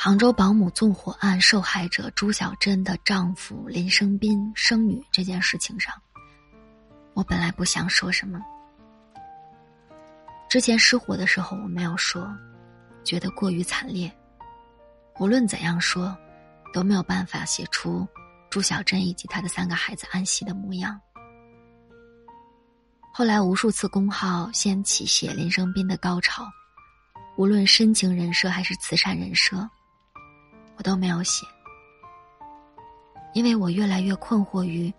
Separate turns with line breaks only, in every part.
杭州保姆纵火案受害者朱小珍的丈夫林生斌生女这件事情上，我本来不想说什么。之前失火的时候我没有说，觉得过于惨烈。无论怎样说，都没有办法写出朱小珍以及她的三个孩子安息的模样。后来无数次公号掀起写林生斌的高潮，无论深情人设还是慈善人设。我都没有写，因为我越来越困惑于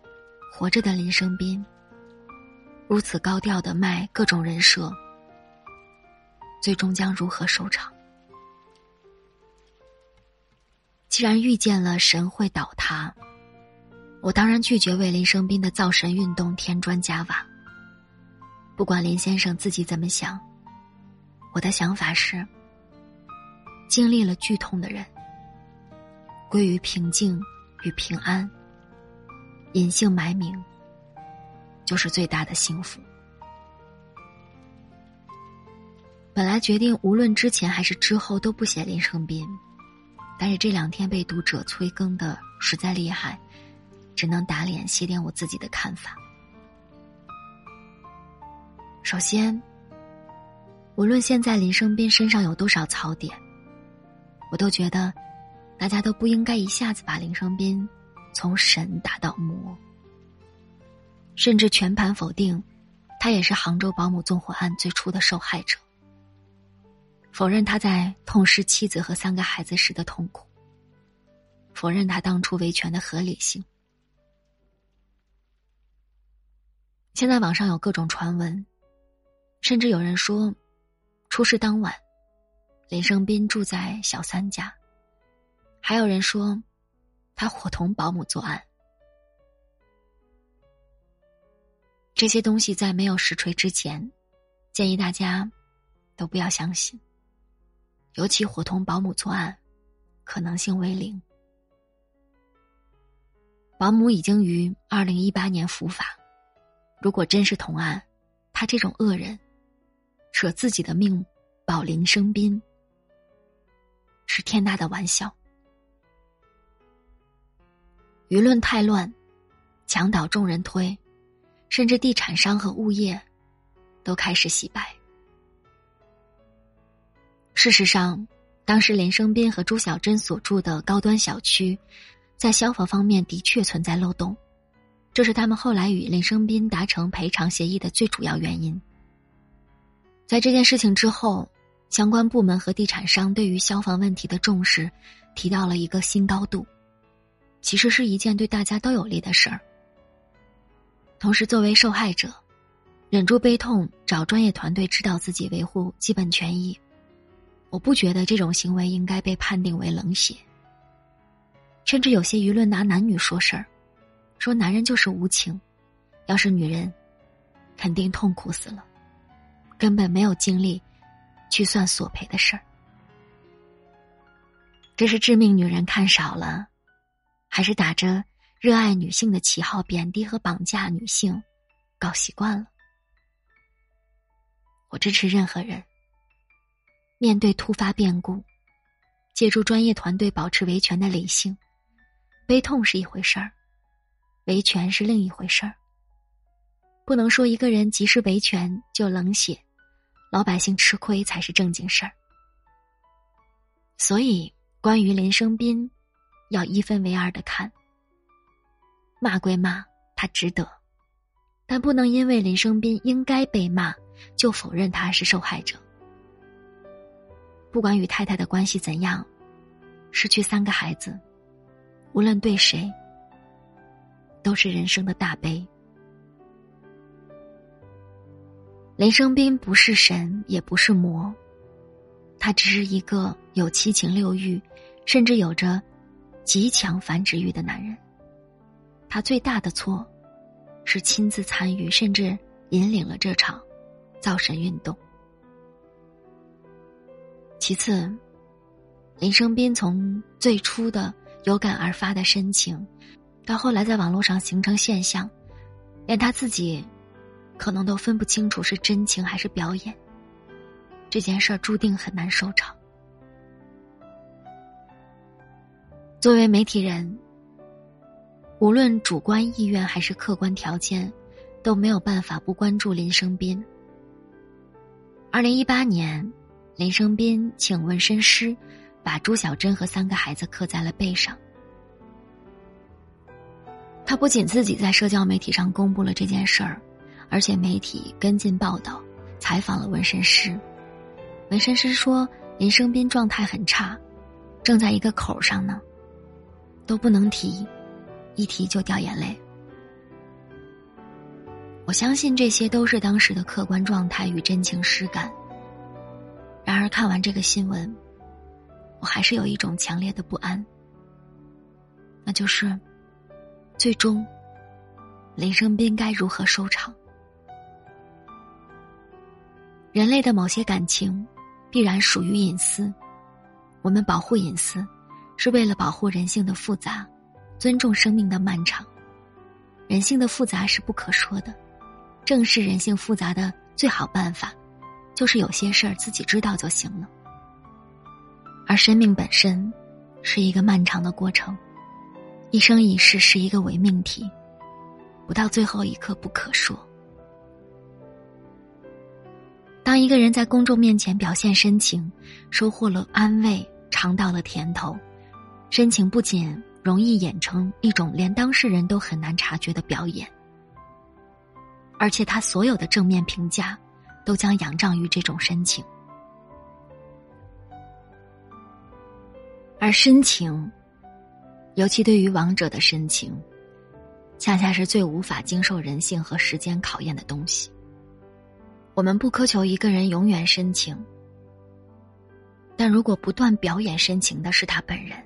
活着的林生斌如此高调的卖各种人设，最终将如何收场？既然遇见了神会倒塌，我当然拒绝为林生斌的造神运动添砖加瓦。不管林先生自己怎么想，我的想法是：经历了剧痛的人。归于平静与平安，隐姓埋名，就是最大的幸福。本来决定无论之前还是之后都不写林生斌，但是这两天被读者催更的实在厉害，只能打脸写点我自己的看法。首先，无论现在林生斌身上有多少槽点，我都觉得。大家都不应该一下子把林生斌从神打到魔，甚至全盘否定他也是杭州保姆纵火案最初的受害者，否认他在痛失妻子和三个孩子时的痛苦，否认他当初维权的合理性。现在网上有各种传闻，甚至有人说，出事当晚，林生斌住在小三家。还有人说，他伙同保姆作案。这些东西在没有实锤之前，建议大家都不要相信。尤其伙同保姆作案，可能性为零。保姆已经于二零一八年伏法，如果真是同案，他这种恶人，舍自己的命保林生斌，是天大的玩笑。舆论太乱，墙倒众人推，甚至地产商和物业都开始洗白。事实上，当时林生斌和朱小珍所住的高端小区，在消防方面的确存在漏洞，这是他们后来与林生斌达成赔偿协议的最主要原因。在这件事情之后，相关部门和地产商对于消防问题的重视提到了一个新高度。其实是一件对大家都有利的事儿。同时，作为受害者，忍住悲痛找专业团队指导自己维护基本权益，我不觉得这种行为应该被判定为冷血。甚至有些舆论拿男女说事儿，说男人就是无情，要是女人，肯定痛苦死了，根本没有精力去算索赔的事儿。这是致命女人看少了。还是打着热爱女性的旗号贬低和绑架女性，搞习惯了。我支持任何人面对突发变故，借助专业团队保持维权的理性。悲痛是一回事儿，维权是另一回事儿。不能说一个人及时维权就冷血，老百姓吃亏才是正经事儿。所以，关于林生斌。要一分为二的看，骂归骂，他值得，但不能因为林生斌应该被骂，就否认他是受害者。不管与太太的关系怎样，失去三个孩子，无论对谁，都是人生的大悲。林生斌不是神，也不是魔，他只是一个有七情六欲，甚至有着。极强繁殖欲的男人，他最大的错，是亲自参与甚至引领了这场造神运动。其次，林生斌从最初的有感而发的深情，到后来在网络上形成现象，连他自己可能都分不清楚是真情还是表演。这件事儿注定很难收场。作为媒体人，无论主观意愿还是客观条件，都没有办法不关注林生斌。二零一八年，林生斌请纹身师把朱小珍和三个孩子刻在了背上。他不仅自己在社交媒体上公布了这件事儿，而且媒体跟进报道，采访了纹身师。纹身师说，林生斌状态很差，正在一个口上呢，都不能提，一提就掉眼泪。我相信这些都是当时的客观状态与真情实感。然而看完这个新闻，我还是有一种强烈的不安，那就是。最终，林生斌该如何收场？人类的某些感情，必然属于隐私。我们保护隐私，是为了保护人性的复杂，尊重生命的漫长。人性的复杂是不可说的，正视人性复杂的最好办法，就是有些事儿自己知道就行了。而生命本身，是一个漫长的过程。一生一世是一个伪命题，不到最后一刻不可说。当一个人在公众面前表现深情，收获了安慰，尝到了甜头，深情不仅容易演成一种连当事人都很难察觉的表演，而且他所有的正面评价，都将仰仗于这种深情，而深情。尤其对于王者的深情，恰恰是最无法经受人性和时间考验的东西。我们不苛求一个人永远深情，但如果不断表演深情的是他本人，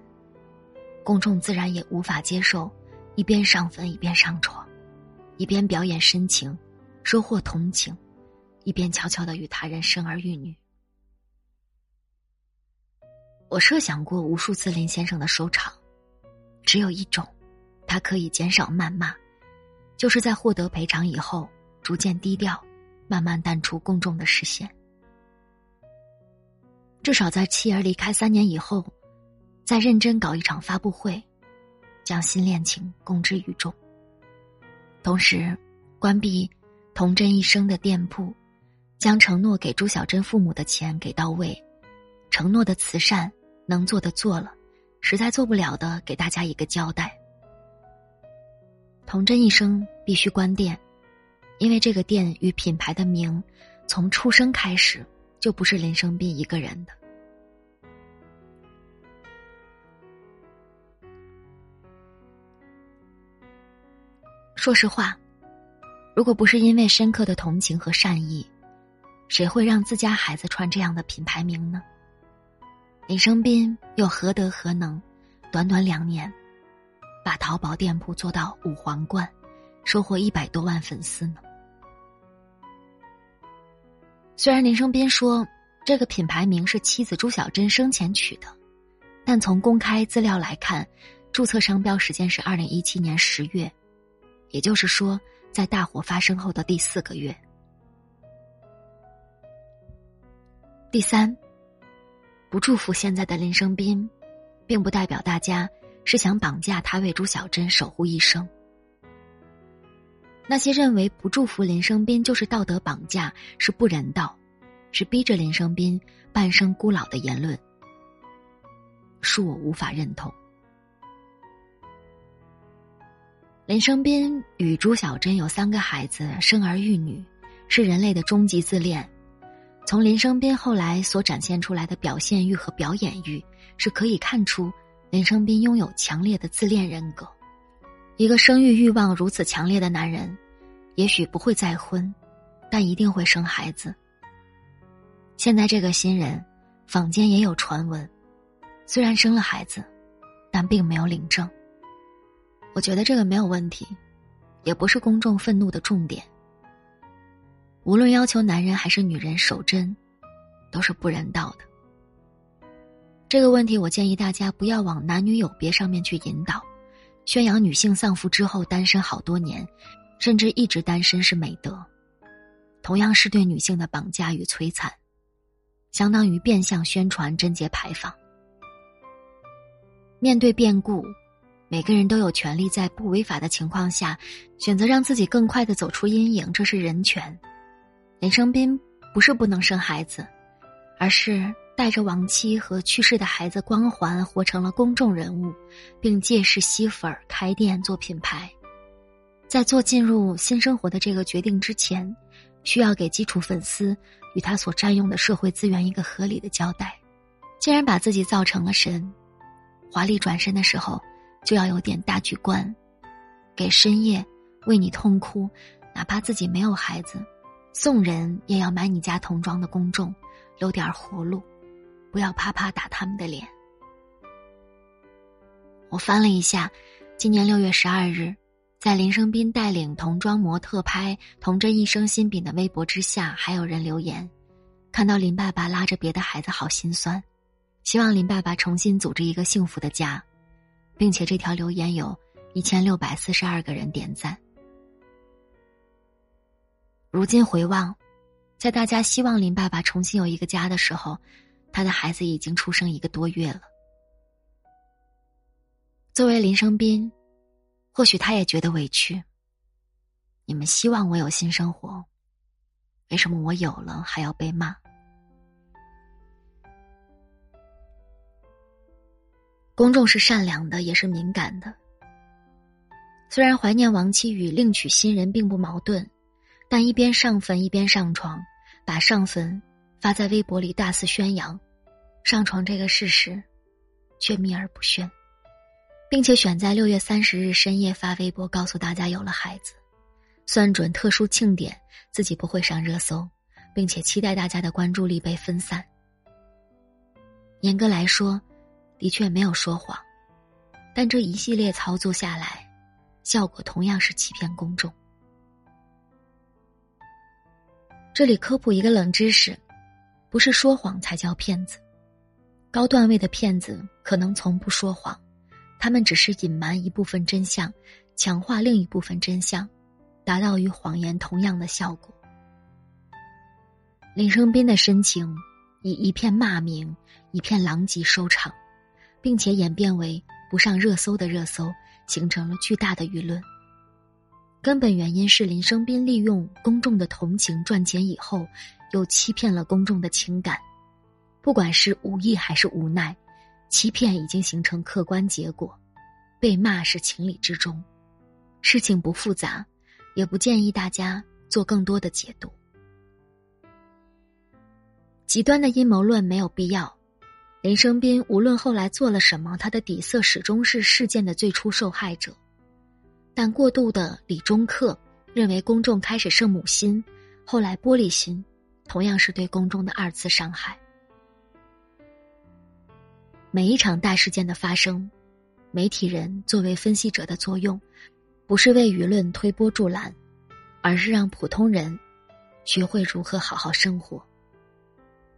公众自然也无法接受一边上坟一边上床，一边表演深情，收获同情，一边悄悄的与他人生儿育女。我设想过无数次林先生的收场。只有一种，他可以减少谩骂，就是在获得赔偿以后，逐渐低调，慢慢淡出公众的视线。至少在妻儿离开三年以后，再认真搞一场发布会，将新恋情公之于众。同时，关闭童真一生的店铺，将承诺给朱小珍父母的钱给到位，承诺的慈善能做的做了。实在做不了的，给大家一个交代。童真一生必须关店，因为这个店与品牌的名，从出生开始就不是林生斌一个人的。说实话，如果不是因为深刻的同情和善意，谁会让自家孩子穿这样的品牌名呢？林生斌又何德何能，短短两年，把淘宝店铺做到五皇冠，收获一百多万粉丝呢？虽然林生斌说这个品牌名是妻子朱小珍生前取的，但从公开资料来看，注册商标时间是二零一七年十月，也就是说，在大火发生后的第四个月。第三。不祝福现在的林生斌，并不代表大家是想绑架他为朱小珍守护一生。那些认为不祝福林生斌就是道德绑架，是不人道，是逼着林生斌半生孤老的言论，恕我无法认同。林生斌与朱小珍有三个孩子，生儿育女，是人类的终极自恋。从林生斌后来所展现出来的表现欲和表演欲，是可以看出林生斌拥有强烈的自恋人格。一个生育欲望如此强烈的男人，也许不会再婚，但一定会生孩子。现在这个新人，坊间也有传闻，虽然生了孩子，但并没有领证。我觉得这个没有问题，也不是公众愤怒的重点。无论要求男人还是女人守贞，都是不人道的。这个问题，我建议大家不要往男女有别上面去引导，宣扬女性丧夫之后单身好多年，甚至一直单身是美德，同样是对女性的绑架与摧残，相当于变相宣传贞洁牌坊。面对变故，每个人都有权利在不违法的情况下，选择让自己更快的走出阴影，这是人权。林生斌不是不能生孩子，而是带着亡妻和去世的孩子光环，活成了公众人物，并借势吸粉、开店做品牌。在做进入新生活的这个决定之前，需要给基础粉丝与他所占用的社会资源一个合理的交代。既然把自己造成了神，华丽转身的时候，就要有点大局观，给深夜为你痛哭，哪怕自己没有孩子，送人也要买你家童装的公众留点活路，不要啪啪打他们的脸。我翻了一下，今年六月十二日。在林生斌带领童装模特拍“童真一生新品”的微博之下，还有人留言，看到林爸爸拉着别的孩子，好心酸，希望林爸爸重新组织一个幸福的家，并且这条留言有一千六百四十二个人点赞。如今回望，在大家希望林爸爸重新有一个家的时候，他的孩子已经出生一个多月了。作为林生斌。或许他也觉得委屈。你们希望我有新生活，为什么我有了还要被骂？公众是善良的，也是敏感的。虽然怀念亡妻与另娶新人并不矛盾，但一边上坟一边上床，把上坟发在微博里大肆宣扬，上床这个事实却秘而不宣。并且选在六月三十日深夜发微博告诉大家有了孩子，算准特殊庆典自己不会上热搜，并且期待大家的关注力被分散。严格来说，的确没有说谎，但这一系列操作下来，效果同样是欺骗公众。这里科普一个冷知识：不是说谎才叫骗子，高段位的骗子可能从不说谎。他们只是隐瞒一部分真相，强化另一部分真相，达到与谎言同样的效果。林生斌的深情以一片骂名、一片狼藉收场，并且演变为不上热搜的热搜，形成了巨大的舆论。根本原因是林生斌利用公众的同情赚钱以后，又欺骗了公众的情感，不管是无意还是无奈。欺骗已经形成客观结果，被骂是情理之中，事情不复杂，也不建议大家做更多的解读。极端的阴谋论没有必要。林生斌无论后来做了什么，他的底色始终是事件的最初受害者。但过度的理中客认为公众开始圣母心，后来玻璃心，同样是对公众的二次伤害。每一场大事件的发生，媒体人作为分析者的作用，不是为舆论推波助澜，而是让普通人学会如何好好生活。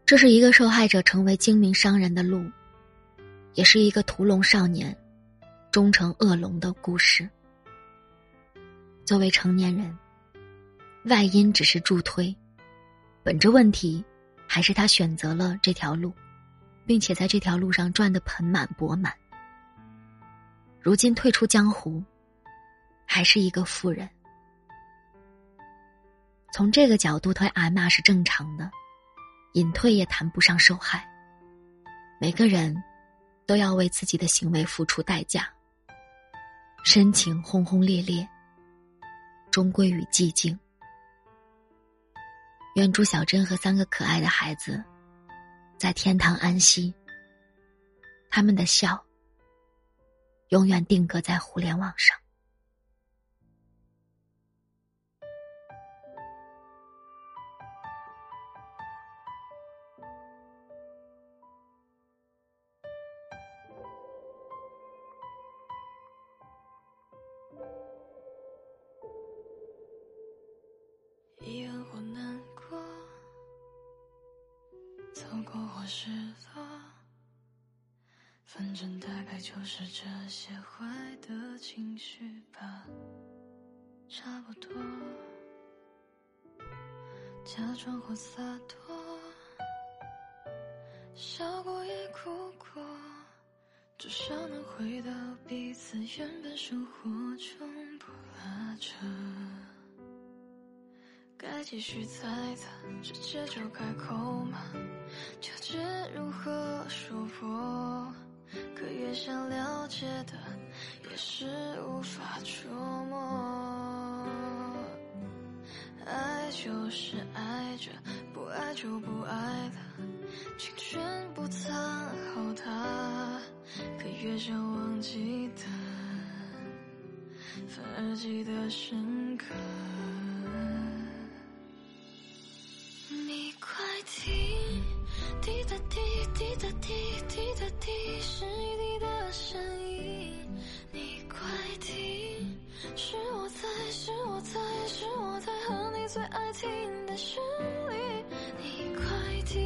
这是一个受害者成为精明商人的路，也是一个屠龙少年终成恶龙的故事。作为成年人，外因只是助推，本质问题，还是他选择了这条路。并且在这条路上赚得盆满钵满。如今退出江湖，还是一个富人。从这个角度推挨骂是正常的，隐退也谈不上受害。每个人都要为自己的行为付出代价。深情轰轰烈烈，终归于寂静。愿朱小珍和三个可爱的孩子。在天堂安息，他们的笑永远定格在互联网上。失落，反正大概就是这些坏的情绪吧，差不多。假装或洒脱，笑过也哭过，
至少能回到彼此原本生活中不拉扯。该继续猜测，直接就开口吗？纠结如何说破，可越想了解的，越是无法捉摸。爱就是爱着，不爱就不爱了，请全部藏好它。可越想忘记的，反而记得深刻。滴答滴，滴答滴，滴答滴，是你的声音。你快听，是我在，是我在，是我在和你最爱听的旋律。你快听，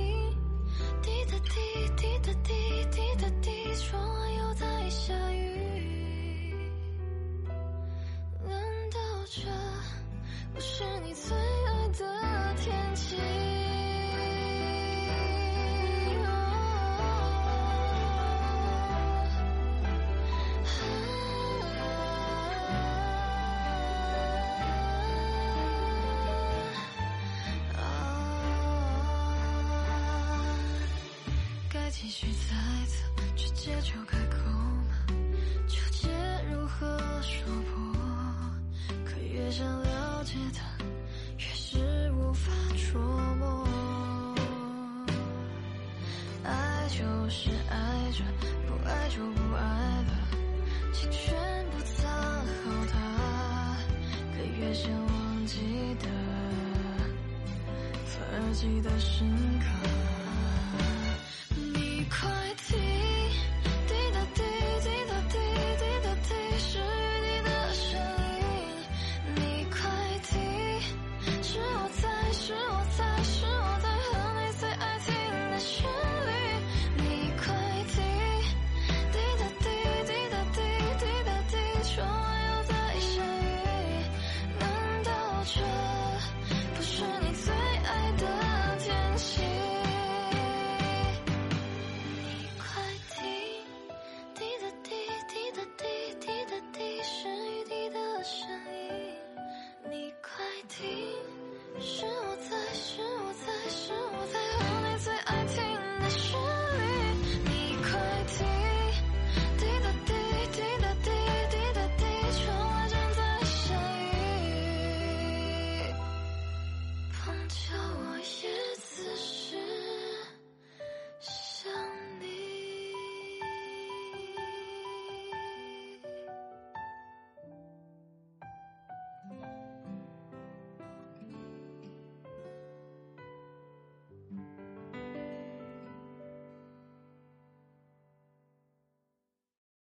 滴答滴，滴答滴，滴答滴，窗外又在下雨。难道这不是你最爱的天气？继续猜测，直接就开口吗？纠结如何说破，可越想了解的，越是无法捉摸。爱就是爱着，不爱就不爱了，请全部藏好它。可越想忘记的，反而记得深刻。